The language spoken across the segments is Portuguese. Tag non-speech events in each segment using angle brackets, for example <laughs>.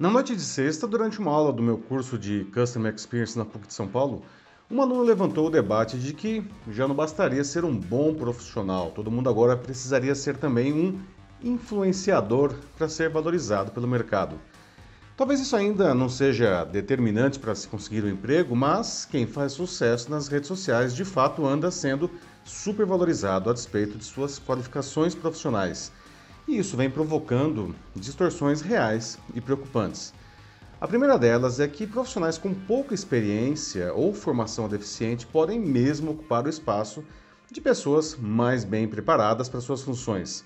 Na noite de sexta, durante uma aula do meu curso de Customer Experience na PUC de São Paulo, uma aluna levantou o debate de que já não bastaria ser um bom profissional, todo mundo agora precisaria ser também um influenciador para ser valorizado pelo mercado. Talvez isso ainda não seja determinante para se conseguir um emprego, mas quem faz sucesso nas redes sociais de fato anda sendo supervalorizado a despeito de suas qualificações profissionais. E isso vem provocando distorções reais e preocupantes. A primeira delas é que profissionais com pouca experiência ou formação deficiente podem mesmo ocupar o espaço de pessoas mais bem preparadas para suas funções.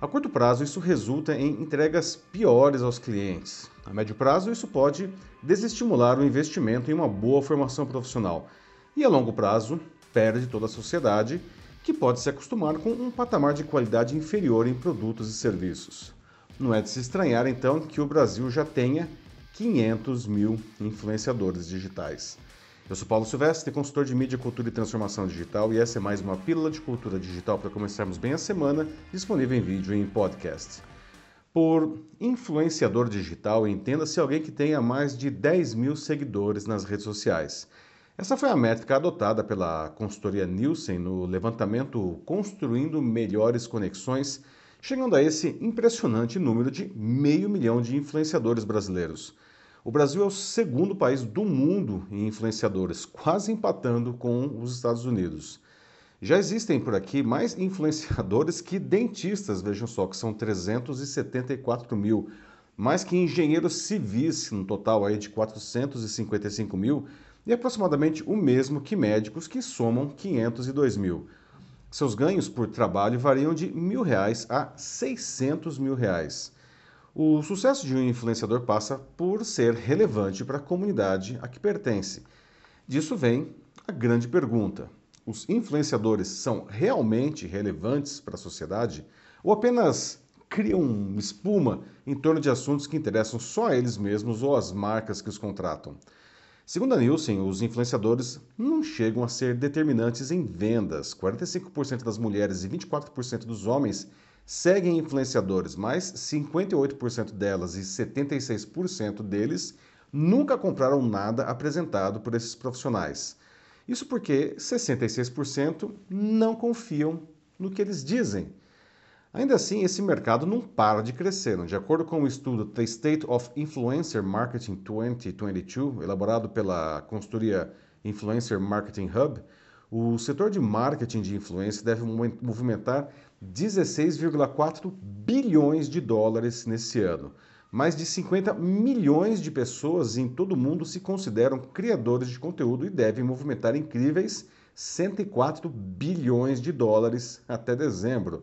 A curto prazo, isso resulta em entregas piores aos clientes. A médio prazo, isso pode desestimular o investimento em uma boa formação profissional. E a longo prazo, perde toda a sociedade que pode se acostumar com um patamar de qualidade inferior em produtos e serviços. Não é de se estranhar, então, que o Brasil já tenha 500 mil influenciadores digitais. Eu sou Paulo Silvestre, consultor de mídia, cultura e transformação digital, e essa é mais uma pílula de cultura digital para começarmos bem a semana, disponível em vídeo e em podcast. Por influenciador digital, entenda-se alguém que tenha mais de 10 mil seguidores nas redes sociais. Essa foi a métrica adotada pela consultoria Nielsen no levantamento Construindo Melhores Conexões, chegando a esse impressionante número de meio milhão de influenciadores brasileiros. O Brasil é o segundo país do mundo em influenciadores, quase empatando com os Estados Unidos. Já existem por aqui mais influenciadores que dentistas, vejam só, que são 374 mil, mais que engenheiros civis, no total aí de 455 mil, e aproximadamente o mesmo que médicos, que somam 502 mil. Seus ganhos por trabalho variam de mil reais a 600 mil reais. O sucesso de um influenciador passa por ser relevante para a comunidade a que pertence. Disso vem a grande pergunta: os influenciadores são realmente relevantes para a sociedade ou apenas criam espuma em torno de assuntos que interessam só a eles mesmos ou às marcas que os contratam? Segundo a Nielsen, os influenciadores não chegam a ser determinantes em vendas. 45% das mulheres e 24% dos homens seguem influenciadores, mas 58% delas e 76% deles nunca compraram nada apresentado por esses profissionais. Isso porque 66% não confiam no que eles dizem. Ainda assim, esse mercado não para de crescer. De acordo com o estudo The State of Influencer Marketing 2022, elaborado pela consultoria Influencer Marketing Hub, o setor de marketing de influência deve movimentar 16,4 bilhões de dólares nesse ano. Mais de 50 milhões de pessoas em todo o mundo se consideram criadores de conteúdo e devem movimentar incríveis 104 bilhões de dólares até dezembro.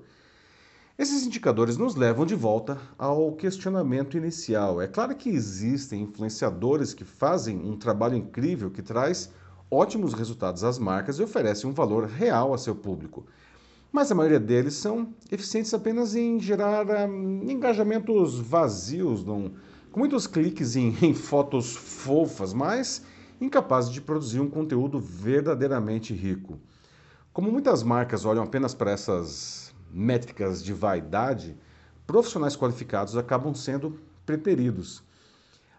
Esses indicadores nos levam de volta ao questionamento inicial. É claro que existem influenciadores que fazem um trabalho incrível que traz ótimos resultados às marcas e oferece um valor real a seu público. Mas a maioria deles são eficientes apenas em gerar um, engajamentos vazios, com muitos cliques em, <laughs> em fotos fofas, mas incapazes de produzir um conteúdo verdadeiramente rico. Como muitas marcas olham apenas para essas métricas de vaidade, profissionais qualificados acabam sendo preteridos.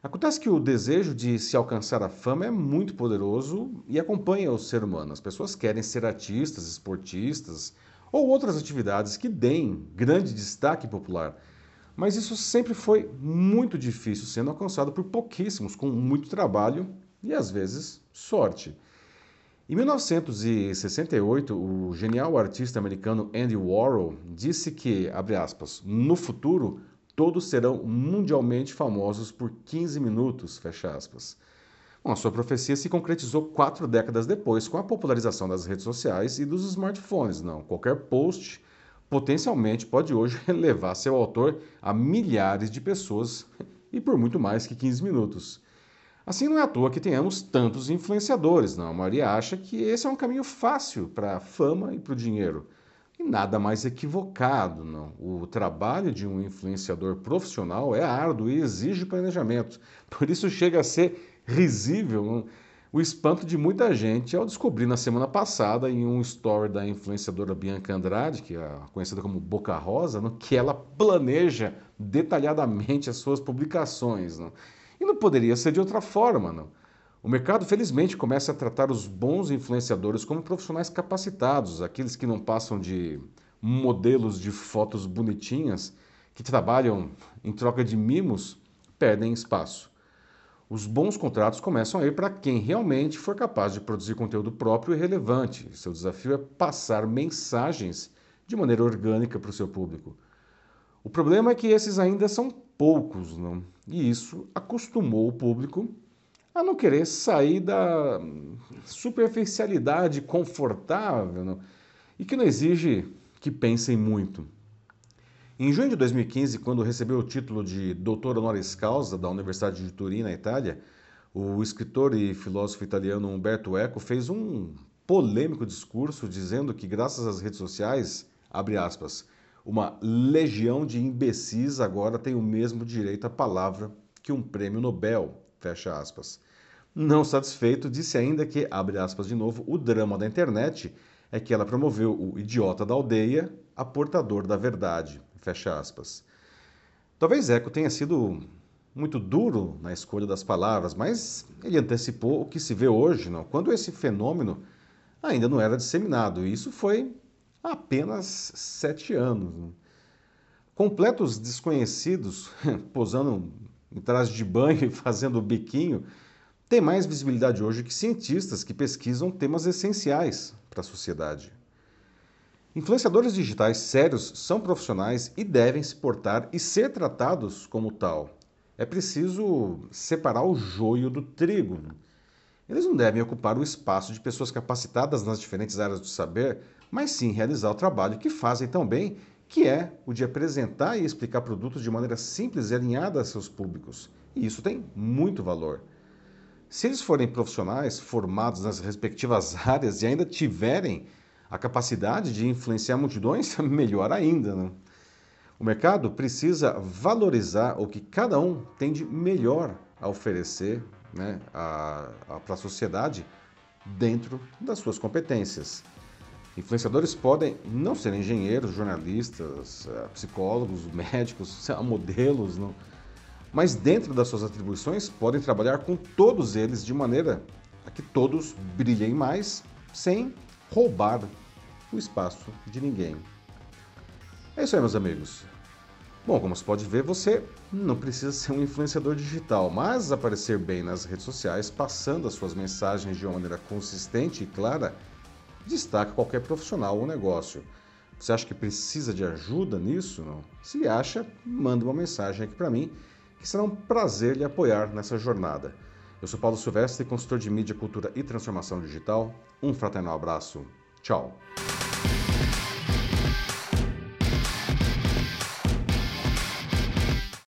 Acontece que o desejo de se alcançar a fama é muito poderoso e acompanha o ser humano. As pessoas querem ser artistas, esportistas ou outras atividades que deem grande destaque popular. Mas isso sempre foi muito difícil, sendo alcançado por pouquíssimos, com muito trabalho e às vezes sorte. Em 1968, o genial artista americano Andy Warhol disse que, aspas, no futuro todos serão mundialmente famosos por 15 minutos. Bom, a sua profecia se concretizou quatro décadas depois com a popularização das redes sociais e dos smartphones. Não, qualquer post potencialmente pode hoje <laughs> levar seu autor a milhares de pessoas e por muito mais que 15 minutos. Assim, não é à toa que tenhamos tantos influenciadores, não. A maioria acha que esse é um caminho fácil para a fama e para o dinheiro. E nada mais equivocado, não. O trabalho de um influenciador profissional é árduo e exige planejamento. <laughs> Por isso chega a ser risível o espanto de muita gente ao descobrir na semana passada, em um story da influenciadora Bianca Andrade, que é conhecida como Boca Rosa, no, que ela planeja detalhadamente as suas publicações. Não? E não poderia ser de outra forma. Não? O mercado, felizmente, começa a tratar os bons influenciadores como profissionais capacitados, aqueles que não passam de modelos de fotos bonitinhas, que trabalham em troca de mimos, perdem espaço os bons contratos começam a ir para quem realmente for capaz de produzir conteúdo próprio e relevante. Seu desafio é passar mensagens de maneira orgânica para o seu público. O problema é que esses ainda são poucos, não? e isso acostumou o público a não querer sair da superficialidade confortável não? e que não exige que pensem muito. Em junho de 2015, quando recebeu o título de doutor honoris causa da Universidade de Turim, na Itália, o escritor e filósofo italiano Umberto Eco fez um polêmico discurso dizendo que, graças às redes sociais, abre aspas, uma legião de imbecis agora tem o mesmo direito à palavra que um prêmio Nobel, fecha aspas. Não satisfeito, disse ainda que, abre aspas de novo, o drama da internet é que ela promoveu o idiota da aldeia a portador da verdade. Fecha aspas. Talvez Eco tenha sido muito duro na escolha das palavras, mas ele antecipou o que se vê hoje, não? quando esse fenômeno ainda não era disseminado. E isso foi apenas sete anos. Não? Completos desconhecidos, <laughs> posando em traje de banho <laughs> e fazendo biquinho, têm mais visibilidade hoje que cientistas que pesquisam temas essenciais para a sociedade. Influenciadores digitais sérios são profissionais e devem se portar e ser tratados como tal. É preciso separar o joio do trigo. Eles não devem ocupar o espaço de pessoas capacitadas nas diferentes áreas do saber, mas sim realizar o trabalho que fazem tão bem, que é o de apresentar e explicar produtos de maneira simples e alinhada a seus públicos. E isso tem muito valor. Se eles forem profissionais formados nas respectivas <laughs> áreas e ainda tiverem a capacidade de influenciar multidões, <laughs> melhor ainda. Né? O mercado precisa valorizar o que cada um tem de melhor a oferecer né, para a sociedade dentro das suas competências. Influenciadores podem não ser engenheiros, jornalistas, eh, psicólogos, médicos, <laughs> modelos, não. mas dentro das suas atribuições podem trabalhar com todos eles de maneira a que todos brilhem mais sem roubar o espaço de ninguém. É isso aí, meus amigos. Bom, como você pode ver, você não precisa ser um influenciador digital, mas aparecer bem nas redes sociais, passando as suas mensagens de uma maneira consistente e clara, destaca qualquer profissional ou negócio. Você acha que precisa de ajuda nisso? Não? Se acha, manda uma mensagem aqui para mim, que será um prazer lhe apoiar nessa jornada. Eu sou Paulo Silvestre, consultor de mídia, cultura e transformação digital. Um fraternal abraço. Tchau.